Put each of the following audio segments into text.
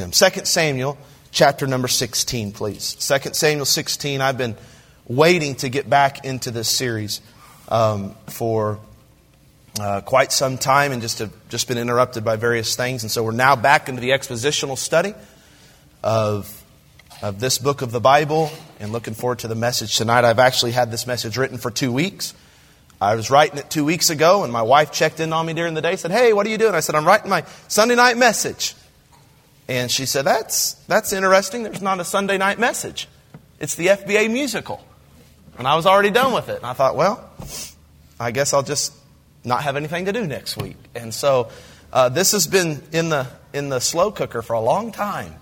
them. 2 Samuel chapter number 16, please. 2 Samuel 16. I've been waiting to get back into this series um, for uh, quite some time and just have just been interrupted by various things. And so we're now back into the expositional study of, of this book of the Bible and looking forward to the message tonight. I've actually had this message written for two weeks. I was writing it two weeks ago, and my wife checked in on me during the day, said, Hey, what are you doing? I said, I'm writing my Sunday night message. And she said, That's, that's interesting. There's not a Sunday night message, it's the FBA musical. And I was already done with it. And I thought, Well, I guess I'll just not have anything to do next week. And so uh, this has been in the, in the slow cooker for a long time.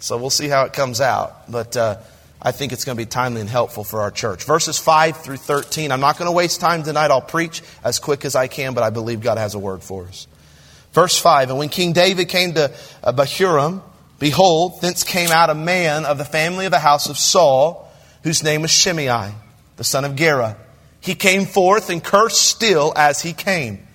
So we'll see how it comes out. But. Uh, I think it's going to be timely and helpful for our church. Verses 5 through 13. I'm not going to waste time tonight. I'll preach as quick as I can, but I believe God has a word for us. Verse 5 And when King David came to uh, Bahurim, behold, thence came out a man of the family of the house of Saul, whose name was Shimei, the son of Gera. He came forth and cursed still as he came.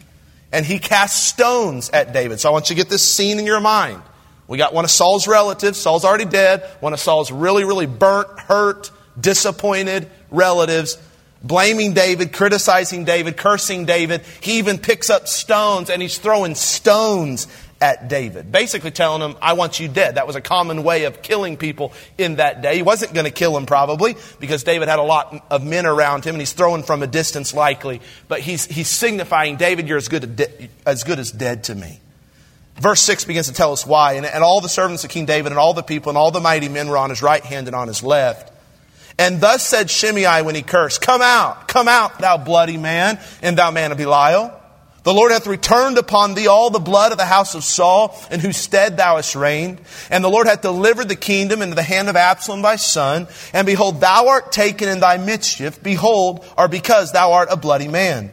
And he cast stones at David. So I want you to get this scene in your mind. We got one of Saul's relatives. Saul's already dead. One of Saul's really, really burnt, hurt, disappointed relatives blaming David, criticizing David, cursing David. He even picks up stones and he's throwing stones at David, basically telling him, I want you dead. That was a common way of killing people in that day. He wasn't going to kill him probably because David had a lot of men around him and he's throwing from a distance likely. But he's, he's signifying, David, you're as good, as good as dead to me. Verse 6 begins to tell us why. And, and all the servants of King David and all the people and all the mighty men were on his right hand and on his left. And thus said Shimei when he cursed, Come out, come out, thou bloody man, and thou man of Belial. The Lord hath returned upon thee all the blood of the house of Saul, in whose stead thou hast reigned. And the Lord hath delivered the kingdom into the hand of Absalom thy son. And behold, thou art taken in thy mischief, behold, or because thou art a bloody man.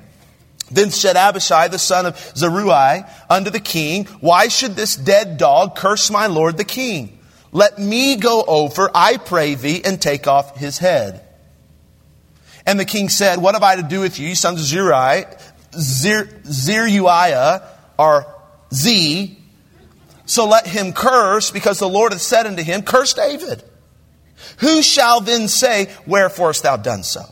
Then said Abishai, the son of Zeruiah, unto the king, Why should this dead dog curse my lord the king? Let me go over, I pray thee, and take off his head. And the king said, What have I to do with you, sons of Zeruiah, Zeruiah, or Z? So let him curse, because the Lord hath said unto him, Curse David. Who shall then say, Wherefore hast thou done so?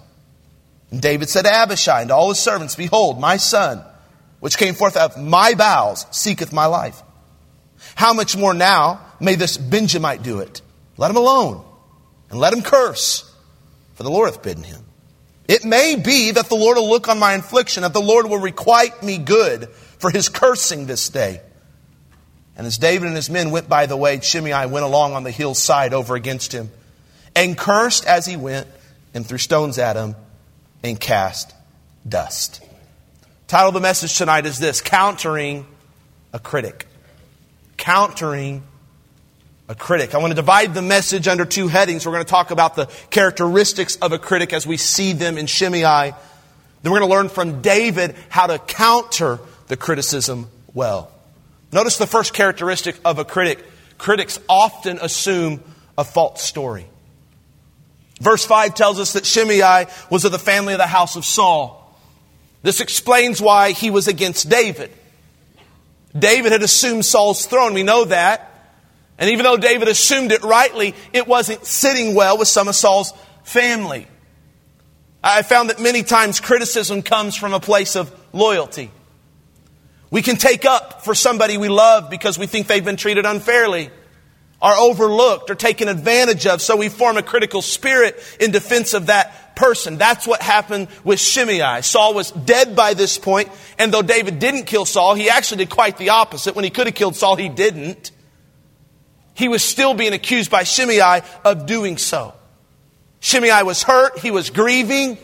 And David said to Abishai and to all his servants, Behold, my son, which came forth out of my bowels, seeketh my life. How much more now may this Benjamite do it? Let him alone, and let him curse, for the Lord hath bidden him. It may be that the Lord will look on my affliction, that the Lord will requite me good for his cursing this day. And as David and his men went by the way, Shimei went along on the hillside over against him, and cursed as he went, and threw stones at him and cast dust. Title of the message tonight is this Countering a Critic. Countering a critic. I want to divide the message under two headings. We're going to talk about the characteristics of a critic as we see them in Shimei. Then we're going to learn from David how to counter the criticism well. Notice the first characteristic of a critic. Critics often assume a false story. Verse 5 tells us that Shimei was of the family of the house of Saul. This explains why he was against David. David had assumed Saul's throne. We know that. And even though David assumed it rightly, it wasn't sitting well with some of Saul's family. I found that many times criticism comes from a place of loyalty. We can take up for somebody we love because we think they've been treated unfairly are overlooked or taken advantage of, so we form a critical spirit in defense of that person. That's what happened with Shimei. Saul was dead by this point, and though David didn't kill Saul, he actually did quite the opposite. When he could have killed Saul, he didn't. He was still being accused by Shimei of doing so. Shimei was hurt, he was grieving,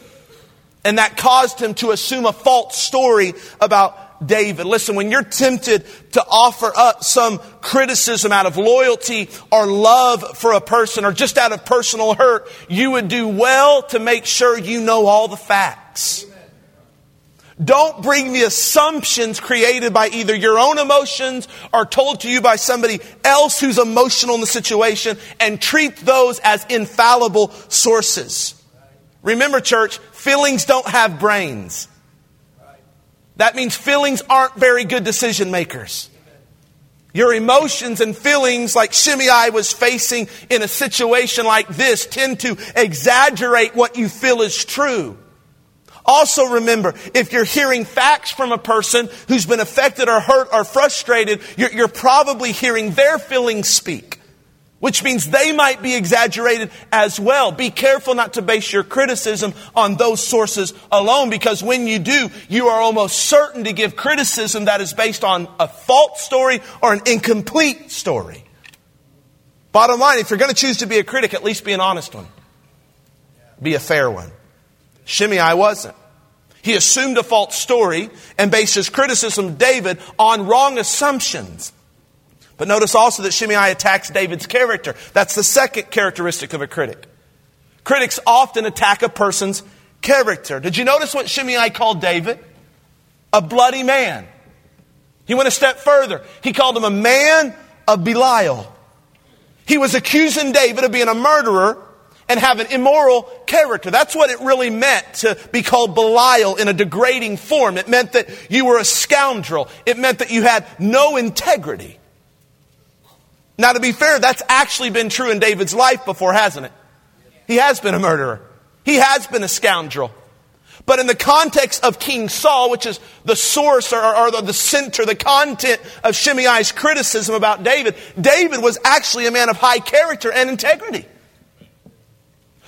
and that caused him to assume a false story about David. Listen, when you're tempted to offer up some criticism out of loyalty or love for a person or just out of personal hurt, you would do well to make sure you know all the facts. Don't bring the assumptions created by either your own emotions or told to you by somebody else who's emotional in the situation and treat those as infallible sources. Remember, church, feelings don't have brains. That means feelings aren't very good decision makers. Your emotions and feelings, like Shimei was facing in a situation like this, tend to exaggerate what you feel is true. Also remember, if you're hearing facts from a person who's been affected or hurt or frustrated, you're, you're probably hearing their feelings speak which means they might be exaggerated as well. Be careful not to base your criticism on those sources alone because when you do, you are almost certain to give criticism that is based on a false story or an incomplete story. Bottom line, if you're going to choose to be a critic, at least be an honest one. Be a fair one. Shimei wasn't. He assumed a false story and based his criticism of David on wrong assumptions. But notice also that Shimei attacks David's character. That's the second characteristic of a critic. Critics often attack a person's character. Did you notice what Shimei called David? A bloody man. He went a step further. He called him a man of Belial. He was accusing David of being a murderer and have an immoral character. That's what it really meant to be called Belial in a degrading form. It meant that you were a scoundrel. It meant that you had no integrity. Now, to be fair, that's actually been true in David's life before, hasn't it? He has been a murderer. He has been a scoundrel. But in the context of King Saul, which is the source or, or the center, the content of Shimei's criticism about David, David was actually a man of high character and integrity.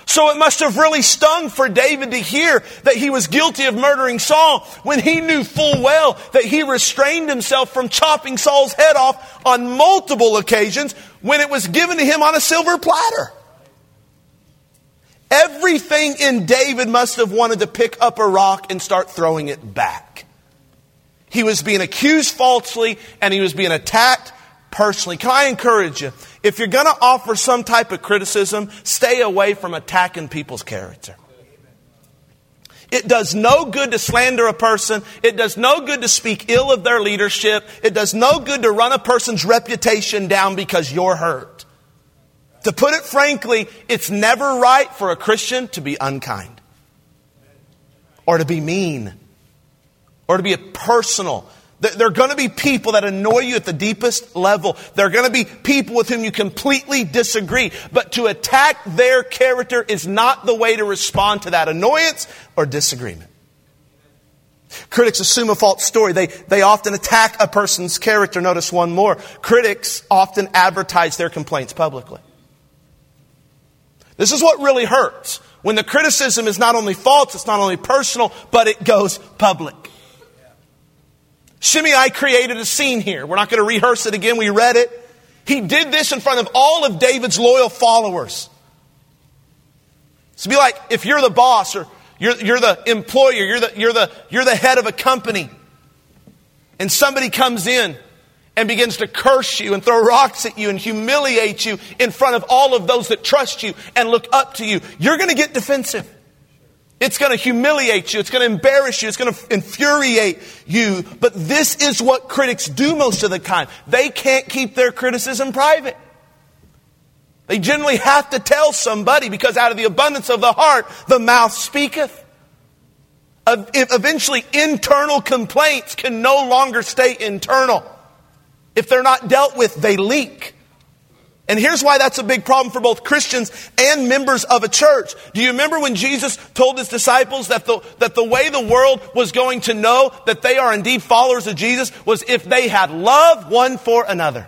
So it must have really stung for David to hear that he was guilty of murdering Saul when he knew full well that he restrained himself from chopping Saul's head off on multiple occasions when it was given to him on a silver platter. Everything in David must have wanted to pick up a rock and start throwing it back. He was being accused falsely and he was being attacked personally. Can I encourage you? If you're going to offer some type of criticism, stay away from attacking people's character. It does no good to slander a person. It does no good to speak ill of their leadership. It does no good to run a person's reputation down because you're hurt. To put it frankly, it's never right for a Christian to be unkind or to be mean or to be a personal there are going to be people that annoy you at the deepest level. There are going to be people with whom you completely disagree. But to attack their character is not the way to respond to that annoyance or disagreement. Critics assume a false story. They, they often attack a person's character. Notice one more. Critics often advertise their complaints publicly. This is what really hurts. When the criticism is not only false, it's not only personal, but it goes public. Shimei created a scene here. We're not going to rehearse it again. We read it. He did this in front of all of David's loyal followers. So be like if you're the boss or you're, you're the employer, you're the, you're, the, you're the head of a company, and somebody comes in and begins to curse you and throw rocks at you and humiliate you in front of all of those that trust you and look up to you, you're going to get defensive. It's going to humiliate you. It's going to embarrass you. It's going to infuriate you. But this is what critics do most of the time. They can't keep their criticism private. They generally have to tell somebody because out of the abundance of the heart, the mouth speaketh. Eventually, internal complaints can no longer stay internal. If they're not dealt with, they leak. And here's why that's a big problem for both Christians and members of a church. Do you remember when Jesus told his disciples that the, that the way the world was going to know that they are indeed followers of Jesus was if they had love one for another?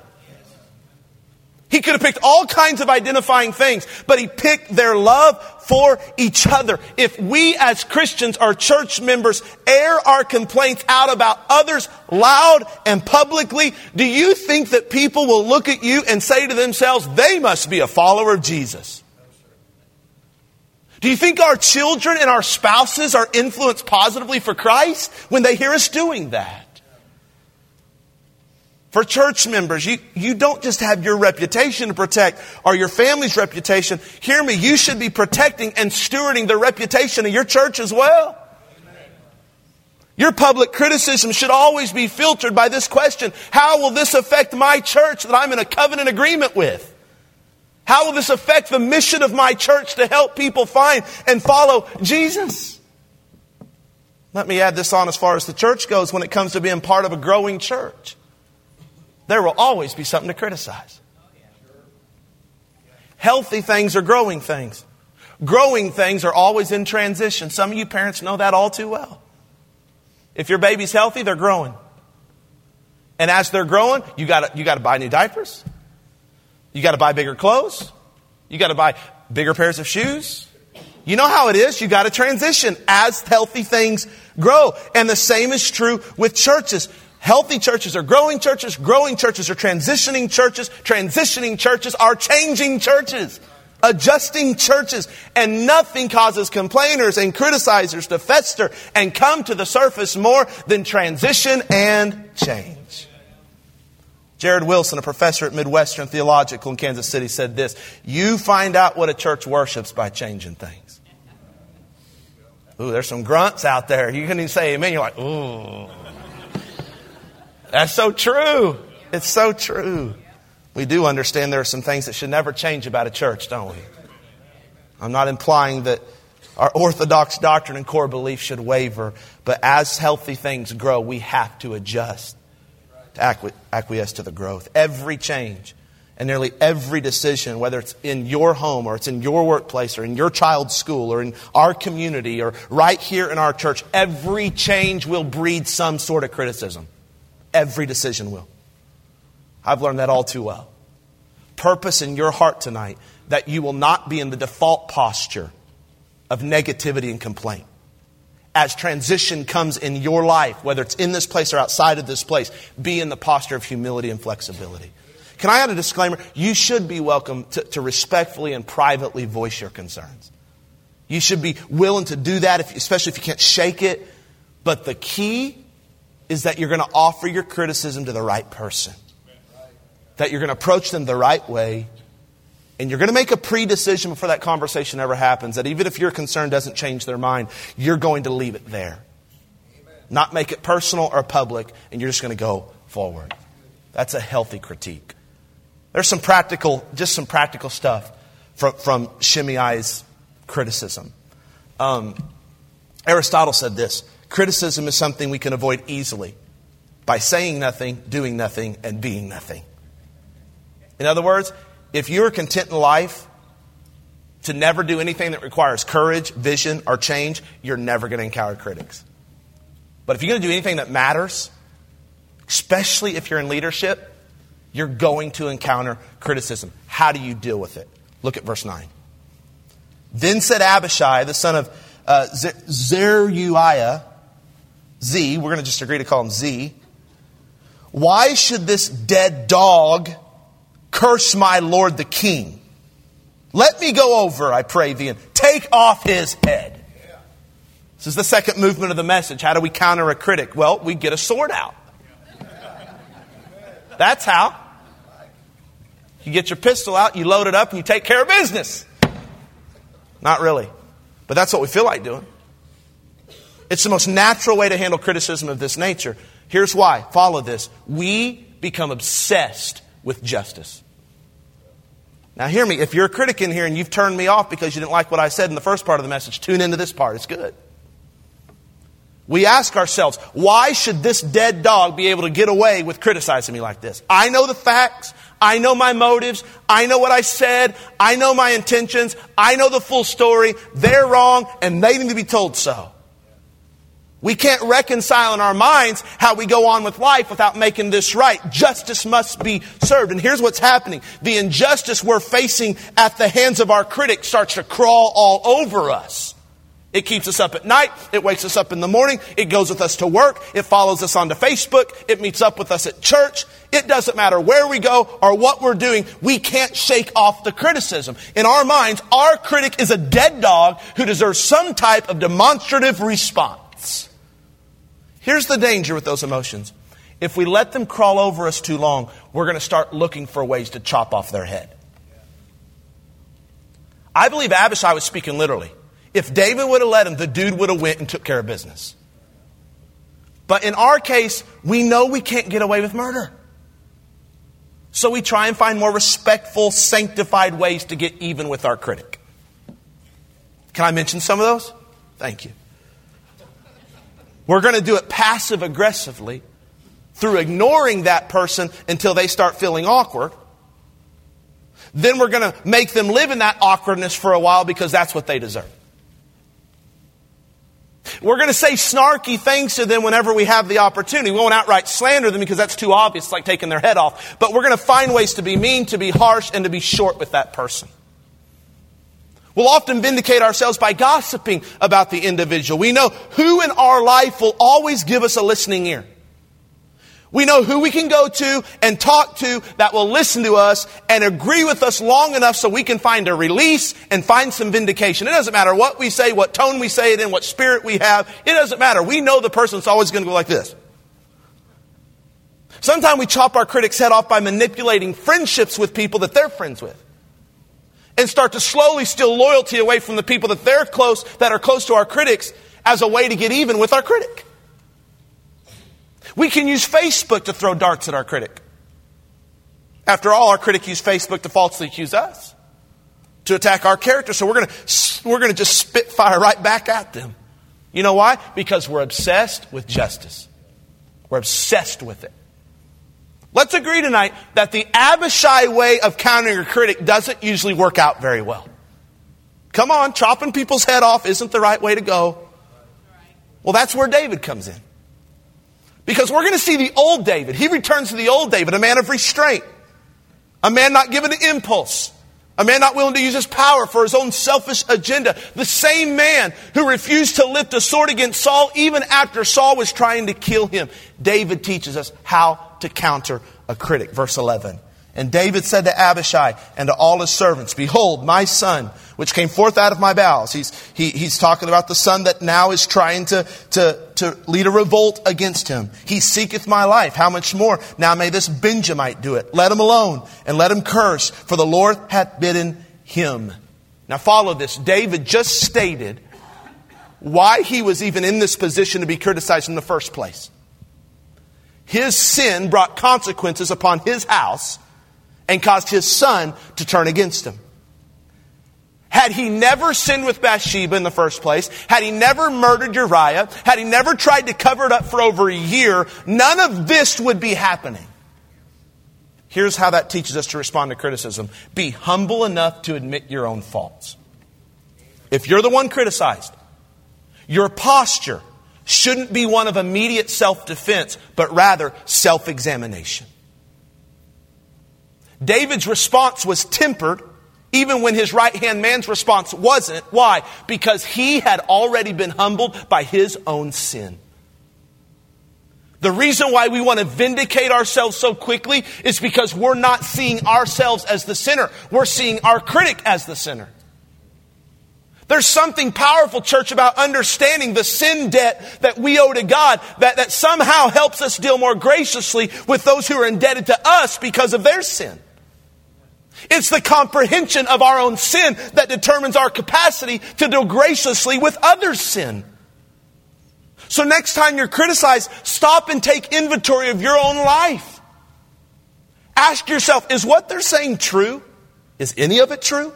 He could have picked all kinds of identifying things, but he picked their love for each other. If we as Christians or church members air our complaints out about others loud and publicly, do you think that people will look at you and say to themselves, they must be a follower of Jesus? Do you think our children and our spouses are influenced positively for Christ when they hear us doing that? For church members, you, you don't just have your reputation to protect or your family's reputation. Hear me, you should be protecting and stewarding the reputation of your church as well. Your public criticism should always be filtered by this question How will this affect my church that I'm in a covenant agreement with? How will this affect the mission of my church to help people find and follow Jesus? Let me add this on as far as the church goes when it comes to being part of a growing church. There will always be something to criticize. Healthy things are growing things. Growing things are always in transition. Some of you parents know that all too well. If your baby's healthy, they're growing. And as they're growing, you got you got to buy new diapers. You got to buy bigger clothes. You got to buy bigger pairs of shoes. You know how it is. You got to transition as healthy things grow. And the same is true with churches. Healthy churches are growing churches. Growing churches are transitioning churches. Transitioning churches are changing churches adjusting churches, and nothing causes complainers and criticizers to fester and come to the surface more than transition and change. Jared Wilson, a professor at Midwestern Theological in Kansas City, said this You find out what a church worships by changing things. Ooh, there's some grunts out there. You can even say amen. You're like, ooh. That's so true. It's so true we do understand there are some things that should never change about a church, don't we? I'm not implying that our orthodox doctrine and core belief should waver, but as healthy things grow, we have to adjust to acqui- acquiesce to the growth. Every change and nearly every decision, whether it's in your home or it's in your workplace or in your child's school or in our community or right here in our church, every change will breed some sort of criticism. Every decision will. I've learned that all too well. Purpose in your heart tonight that you will not be in the default posture of negativity and complaint. As transition comes in your life, whether it's in this place or outside of this place, be in the posture of humility and flexibility. Can I add a disclaimer? You should be welcome to, to respectfully and privately voice your concerns. You should be willing to do that, if, especially if you can't shake it. But the key is that you're going to offer your criticism to the right person that you're going to approach them the right way, and you're going to make a pre decision before that conversation ever happens that even if your concern doesn't change their mind, you're going to leave it there. Not make it personal or public, and you're just going to go forward. That's a healthy critique. There's some practical, just some practical stuff from, from Shimei's criticism. Um, Aristotle said this criticism is something we can avoid easily by saying nothing, doing nothing, and being nothing. In other words, if you're content in life to never do anything that requires courage, vision, or change, you're never going to encounter critics. But if you're going to do anything that matters, especially if you're in leadership, you're going to encounter criticism. How do you deal with it? Look at verse 9. Then said Abishai, the son of uh, Zeruiah, Z, we're going to just agree to call him Z, why should this dead dog curse my Lord the king. Let me go over, I pray thee, and take off his head. This is the second movement of the message. How do we counter a critic? Well, we get a sword out. That's how. You get your pistol out, you load it up, and you take care of business. Not really. But that's what we feel like doing. It's the most natural way to handle criticism of this nature. Here's why. Follow this. We become obsessed with justice. Now, hear me. If you're a critic in here and you've turned me off because you didn't like what I said in the first part of the message, tune into this part. It's good. We ask ourselves, why should this dead dog be able to get away with criticizing me like this? I know the facts. I know my motives. I know what I said. I know my intentions. I know the full story. They're wrong and they need to be told so. We can't reconcile in our minds how we go on with life without making this right. Justice must be served. And here's what's happening. The injustice we're facing at the hands of our critics starts to crawl all over us. It keeps us up at night. It wakes us up in the morning. It goes with us to work. It follows us onto Facebook. It meets up with us at church. It doesn't matter where we go or what we're doing. We can't shake off the criticism. In our minds, our critic is a dead dog who deserves some type of demonstrative response. Here's the danger with those emotions. If we let them crawl over us too long, we're going to start looking for ways to chop off their head. I believe Abishai was speaking literally. If David would have let him, the dude would have went and took care of business. But in our case, we know we can't get away with murder. So we try and find more respectful, sanctified ways to get even with our critic. Can I mention some of those? Thank you. We're going to do it passive aggressively through ignoring that person until they start feeling awkward. Then we're going to make them live in that awkwardness for a while because that's what they deserve. We're going to say snarky things to them whenever we have the opportunity. We won't outright slander them because that's too obvious, like taking their head off. But we're going to find ways to be mean, to be harsh, and to be short with that person. We'll often vindicate ourselves by gossiping about the individual. We know who in our life will always give us a listening ear. We know who we can go to and talk to that will listen to us and agree with us long enough so we can find a release and find some vindication. It doesn't matter what we say, what tone we say it in, what spirit we have. It doesn't matter. We know the person's always going to go like this. Sometimes we chop our critic's head off by manipulating friendships with people that they're friends with. And start to slowly steal loyalty away from the people that they're close, that are close to our critics as a way to get even with our critic. We can use Facebook to throw darts at our critic. After all, our critic used Facebook to falsely accuse us, to attack our character. So we're going to we're going to just spit fire right back at them. You know why? Because we're obsessed with justice. We're obsessed with it. Let's agree tonight that the Abishai way of countering a critic doesn't usually work out very well. Come on, chopping people's head off isn't the right way to go. Well, that's where David comes in. Because we're going to see the old David. He returns to the old David, a man of restraint, a man not given to impulse, a man not willing to use his power for his own selfish agenda. The same man who refused to lift a sword against Saul even after Saul was trying to kill him. David teaches us how to counter a critic. Verse 11. And David said to Abishai and to all his servants, Behold, my son, which came forth out of my bowels. He's, he, he's talking about the son that now is trying to, to, to lead a revolt against him. He seeketh my life. How much more? Now may this Benjamite do it. Let him alone and let him curse, for the Lord hath bidden him. Now follow this. David just stated why he was even in this position to be criticized in the first place. His sin brought consequences upon his house and caused his son to turn against him. Had he never sinned with Bathsheba in the first place, had he never murdered Uriah, had he never tried to cover it up for over a year, none of this would be happening. Here's how that teaches us to respond to criticism be humble enough to admit your own faults. If you're the one criticized, your posture shouldn't be one of immediate self defense, but rather self examination. David's response was tempered even when his right hand man's response wasn't. Why? Because he had already been humbled by his own sin. The reason why we want to vindicate ourselves so quickly is because we're not seeing ourselves as the sinner. We're seeing our critic as the sinner. There's something powerful, church, about understanding the sin debt that we owe to God that, that somehow helps us deal more graciously with those who are indebted to us because of their sin. It's the comprehension of our own sin that determines our capacity to deal graciously with others' sin. So next time you're criticized, stop and take inventory of your own life. Ask yourself, is what they're saying true? Is any of it true?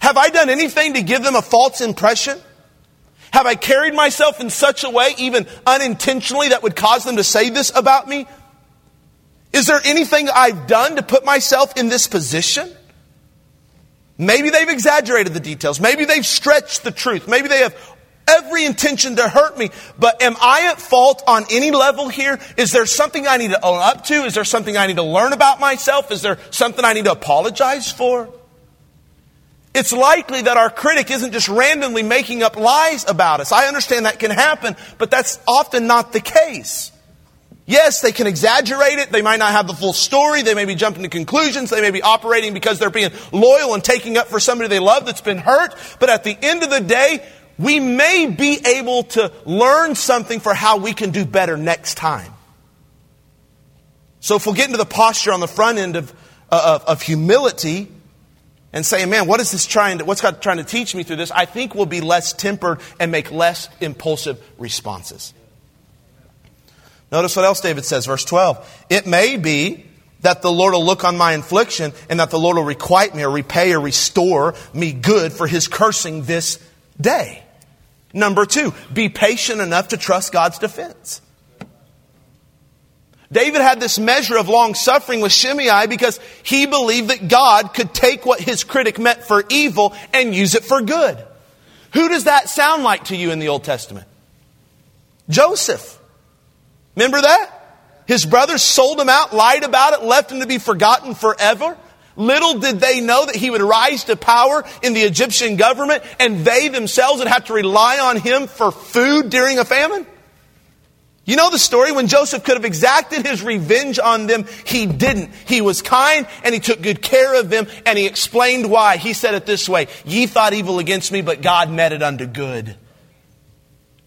Have I done anything to give them a false impression? Have I carried myself in such a way, even unintentionally, that would cause them to say this about me? Is there anything I've done to put myself in this position? Maybe they've exaggerated the details. Maybe they've stretched the truth. Maybe they have every intention to hurt me. But am I at fault on any level here? Is there something I need to own up to? Is there something I need to learn about myself? Is there something I need to apologize for? It's likely that our critic isn't just randomly making up lies about us. I understand that can happen, but that's often not the case. Yes, they can exaggerate it. They might not have the full story. They may be jumping to conclusions. They may be operating because they're being loyal and taking up for somebody they love that's been hurt. But at the end of the day, we may be able to learn something for how we can do better next time. So if we'll get into the posture on the front end of, uh, of, of humility and saying, man, what is this trying to, what's God trying to teach me through this? I think we'll be less tempered and make less impulsive responses. Notice what else David says, verse 12. It may be that the Lord will look on my affliction and that the Lord will requite me or repay or restore me good for his cursing this day. Number two, be patient enough to trust God's defense. David had this measure of long suffering with Shimei because he believed that God could take what his critic meant for evil and use it for good. Who does that sound like to you in the Old Testament? Joseph. Remember that? His brothers sold him out, lied about it, left him to be forgotten forever. Little did they know that he would rise to power in the Egyptian government and they themselves would have to rely on him for food during a famine. You know the story when Joseph could have exacted his revenge on them, he didn't. He was kind and he took good care of them and he explained why. He said it this way, ye thought evil against me, but God met it unto good.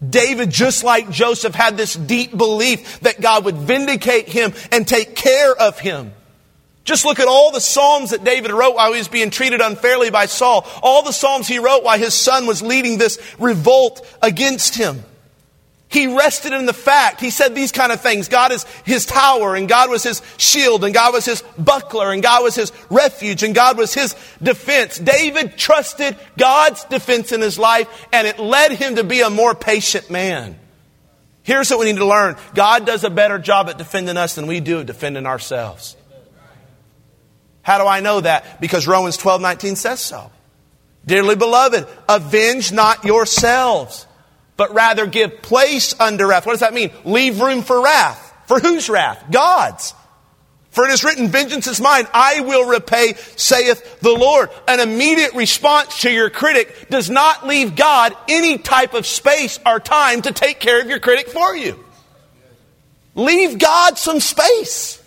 David, just like Joseph, had this deep belief that God would vindicate him and take care of him. Just look at all the Psalms that David wrote while he was being treated unfairly by Saul. All the Psalms he wrote while his son was leading this revolt against him. He rested in the fact, he said these kind of things. God is his tower, and God was his shield, and God was his buckler, and God was his refuge, and God was his defense. David trusted God's defense in his life, and it led him to be a more patient man. Here's what we need to learn God does a better job at defending us than we do at defending ourselves. How do I know that? Because Romans 12 19 says so. Dearly beloved, avenge not yourselves but rather give place unto wrath. What does that mean? Leave room for wrath. For whose wrath? God's. For it is written, vengeance is mine, I will repay, saith the Lord. An immediate response to your critic does not leave God any type of space or time to take care of your critic for you. Leave God some space.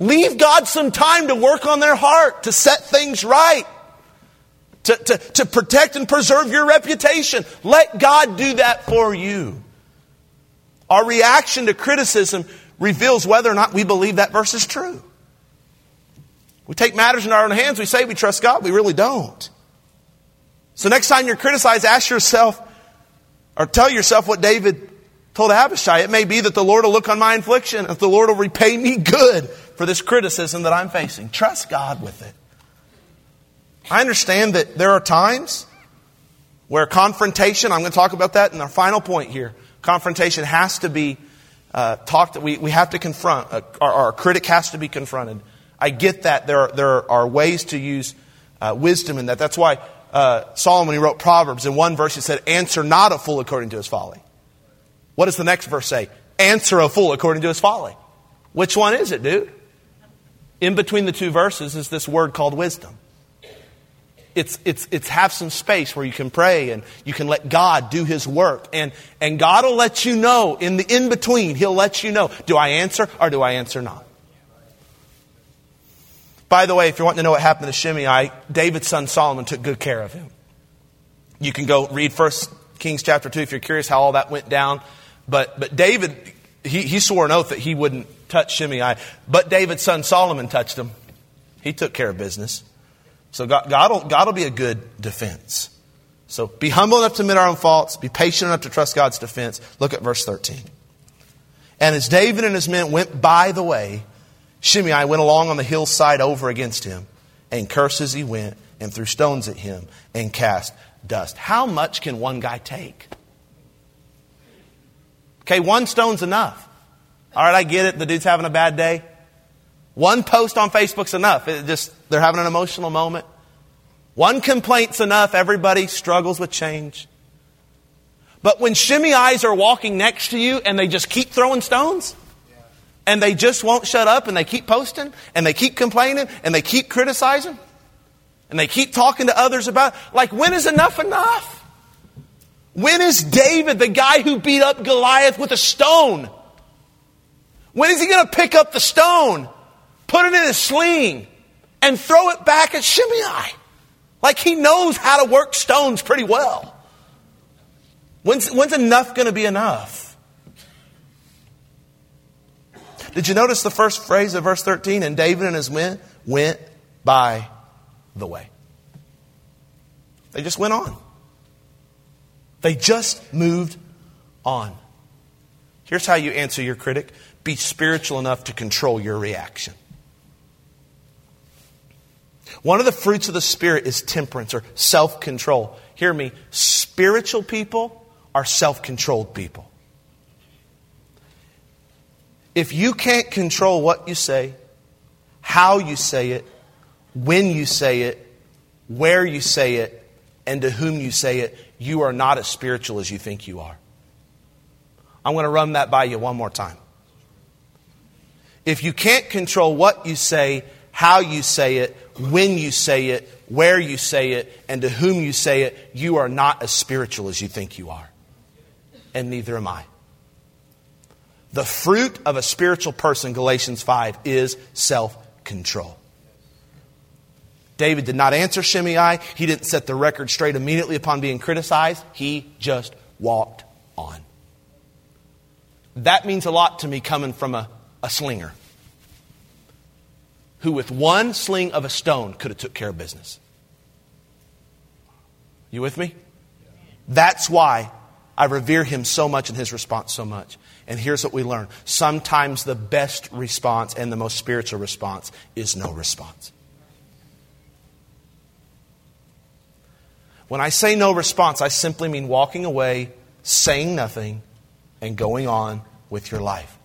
Leave God some time to work on their heart, to set things right to, to, to protect and preserve your reputation. Let God do that for you. Our reaction to criticism reveals whether or not we believe that verse is true. We take matters in our own hands. We say we trust God. We really don't. So next time you're criticized, ask yourself or tell yourself what David told Abishai. It may be that the Lord will look on my affliction and the Lord will repay me good for this criticism that I'm facing. Trust God with it. I understand that there are times where confrontation, I'm going to talk about that in our final point here, confrontation has to be uh, talked, we, we have to confront, uh, our, our, critic has to be confronted. I get that there are, there are ways to use uh, wisdom in that. That's why uh, Solomon, he wrote Proverbs, in one verse he said, Answer not a fool according to his folly. What does the next verse say? Answer a fool according to his folly. Which one is it, dude? In between the two verses is this word called wisdom it's, it's, it's have some space where you can pray and you can let God do His work. And, and God will let you know in the in between, He'll let you know, do I answer or do I answer not? By the way, if you want to know what happened to Shimei, David's son Solomon took good care of him. You can go read 1 Kings chapter 2 if you're curious how all that went down. But, but David, he, he swore an oath that he wouldn't touch Shimei. But David's son Solomon touched him. He took care of business. So God, God, will, God will be a good defense. So be humble enough to admit our own faults. Be patient enough to trust God's defense. Look at verse 13. And as David and his men went by the way, Shimei went along on the hillside over against him and cursed as he went and threw stones at him and cast dust. How much can one guy take? Okay, one stone's enough. All right, I get it. The dude's having a bad day. One post on Facebook's enough. It just, they're having an emotional moment. One complaint's enough. Everybody struggles with change. But when Shimei's are walking next to you and they just keep throwing stones, and they just won't shut up and they keep posting and they keep complaining and they keep criticizing and they keep talking to others about, like, when is enough enough? When is David, the guy who beat up Goliath with a stone? When is he going to pick up the stone put it in a sling, and throw it back at Shimei. Like he knows how to work stones pretty well. When's, when's enough going to be enough? Did you notice the first phrase of verse 13? And David and his men went by the way. They just went on. They just moved on. Here's how you answer your critic be spiritual enough to control your reaction. One of the fruits of the Spirit is temperance or self control. Hear me, spiritual people are self controlled people. If you can't control what you say, how you say it, when you say it, where you say it, and to whom you say it, you are not as spiritual as you think you are. I'm going to run that by you one more time. If you can't control what you say, how you say it, when you say it, where you say it, and to whom you say it, you are not as spiritual as you think you are. And neither am I. The fruit of a spiritual person, Galatians 5, is self control. David did not answer Shimei. He didn't set the record straight immediately upon being criticized. He just walked on. That means a lot to me coming from a, a slinger who with one sling of a stone could have took care of business. You with me? That's why I revere him so much and his response so much. And here's what we learn. Sometimes the best response and the most spiritual response is no response. When I say no response, I simply mean walking away, saying nothing, and going on with your life.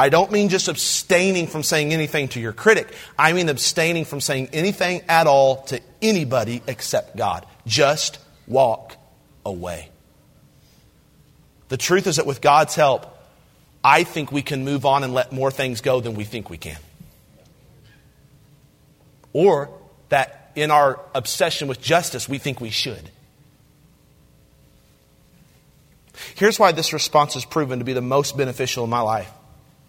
I don't mean just abstaining from saying anything to your critic. I mean abstaining from saying anything at all to anybody except God. Just walk away. The truth is that with God's help, I think we can move on and let more things go than we think we can. Or that in our obsession with justice, we think we should. Here's why this response has proven to be the most beneficial in my life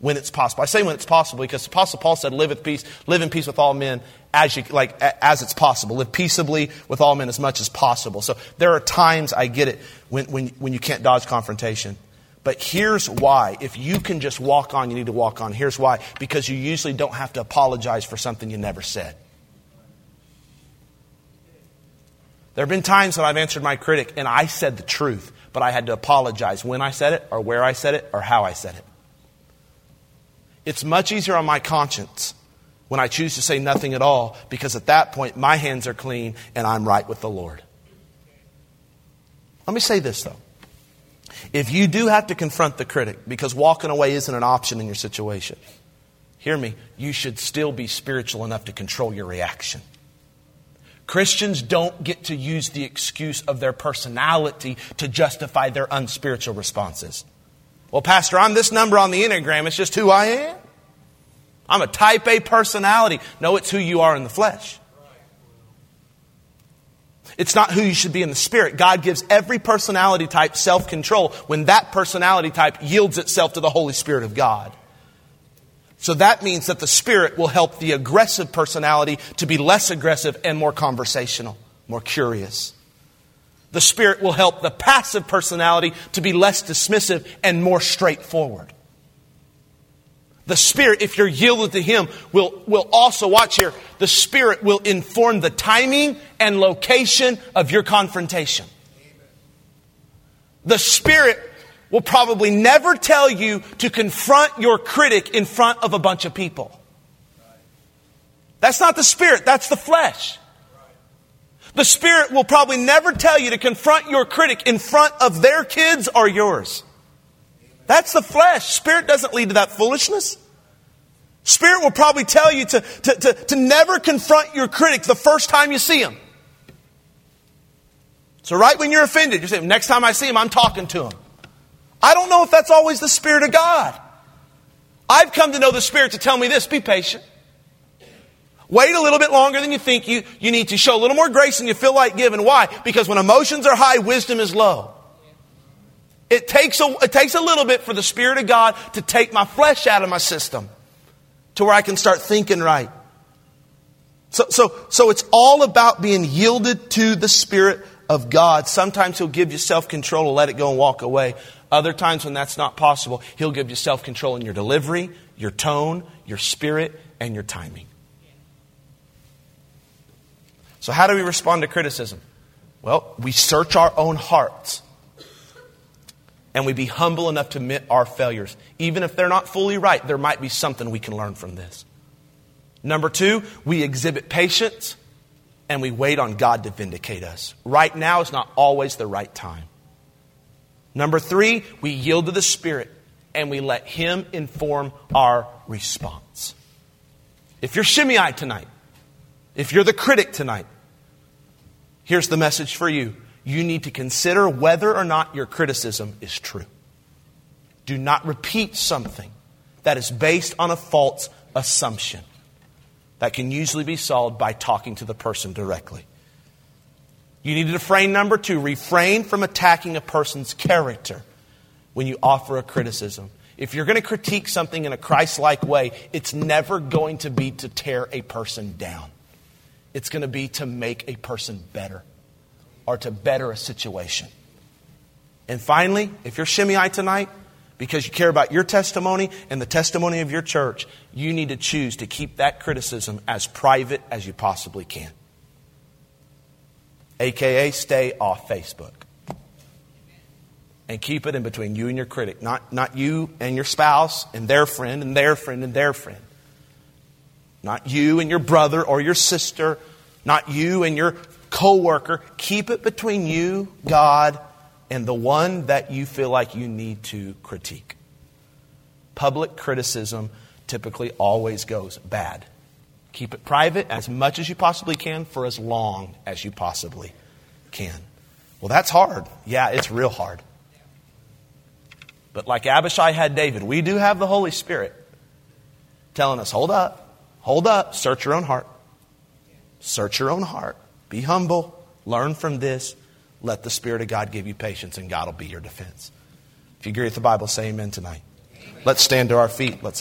when it's possible. I say when it's possible because Apostle Paul said, "Live with peace, live in peace with all men as you like as it's possible. Live peaceably with all men as much as possible." So there are times I get it when when when you can't dodge confrontation. But here's why. If you can just walk on, you need to walk on. Here's why. Because you usually don't have to apologize for something you never said. There have been times that I've answered my critic and I said the truth, but I had to apologize when I said it, or where I said it, or how I said it. It's much easier on my conscience when I choose to say nothing at all because at that point my hands are clean and I'm right with the Lord. Let me say this though. If you do have to confront the critic because walking away isn't an option in your situation, hear me, you should still be spiritual enough to control your reaction. Christians don't get to use the excuse of their personality to justify their unspiritual responses. Well, Pastor, I'm this number on the Enneagram. It's just who I am. I'm a type A personality. No, it's who you are in the flesh. It's not who you should be in the spirit. God gives every personality type self control when that personality type yields itself to the Holy Spirit of God. So that means that the spirit will help the aggressive personality to be less aggressive and more conversational, more curious. The Spirit will help the passive personality to be less dismissive and more straightforward. The Spirit, if you're yielded to Him, will, will also, watch here, the Spirit will inform the timing and location of your confrontation. The Spirit will probably never tell you to confront your critic in front of a bunch of people. That's not the Spirit, that's the flesh. The Spirit will probably never tell you to confront your critic in front of their kids or yours. That's the flesh. Spirit doesn't lead to that foolishness. Spirit will probably tell you to, to, to, to never confront your critic the first time you see him. So, right when you're offended, you say, next time I see him, I'm talking to him. I don't know if that's always the Spirit of God. I've come to know the Spirit to tell me this be patient. Wait a little bit longer than you think you, you need to. Show a little more grace than you feel like giving. Why? Because when emotions are high, wisdom is low. It takes a, it takes a little bit for the Spirit of God to take my flesh out of my system to where I can start thinking right. So, so, so it's all about being yielded to the Spirit of God. Sometimes He'll give you self control to let it go and walk away. Other times when that's not possible, He'll give you self control in your delivery, your tone, your spirit, and your timing. So, how do we respond to criticism? Well, we search our own hearts and we be humble enough to admit our failures. Even if they're not fully right, there might be something we can learn from this. Number two, we exhibit patience and we wait on God to vindicate us. Right now is not always the right time. Number three, we yield to the Spirit and we let Him inform our response. If you're Shimei tonight, if you're the critic tonight, here's the message for you. You need to consider whether or not your criticism is true. Do not repeat something that is based on a false assumption that can usually be solved by talking to the person directly. You need to refrain, number two, refrain from attacking a person's character when you offer a criticism. If you're going to critique something in a Christ like way, it's never going to be to tear a person down. It's going to be to make a person better or to better a situation. And finally, if you're Shimei tonight, because you care about your testimony and the testimony of your church, you need to choose to keep that criticism as private as you possibly can. AKA, stay off Facebook. And keep it in between you and your critic, not, not you and your spouse and their friend and their friend and their friend. Not you and your brother or your sister, not you and your coworker. Keep it between you, God, and the one that you feel like you need to critique. Public criticism typically always goes bad. Keep it private as much as you possibly can for as long as you possibly can. Well, that's hard. Yeah, it's real hard. But like Abishai had David, we do have the Holy Spirit telling us, hold up, hold up, search your own heart. Search your own heart. Be humble. Learn from this. Let the Spirit of God give you patience, and God will be your defense. If you agree with the Bible, say amen tonight. Let's stand to our feet. Let's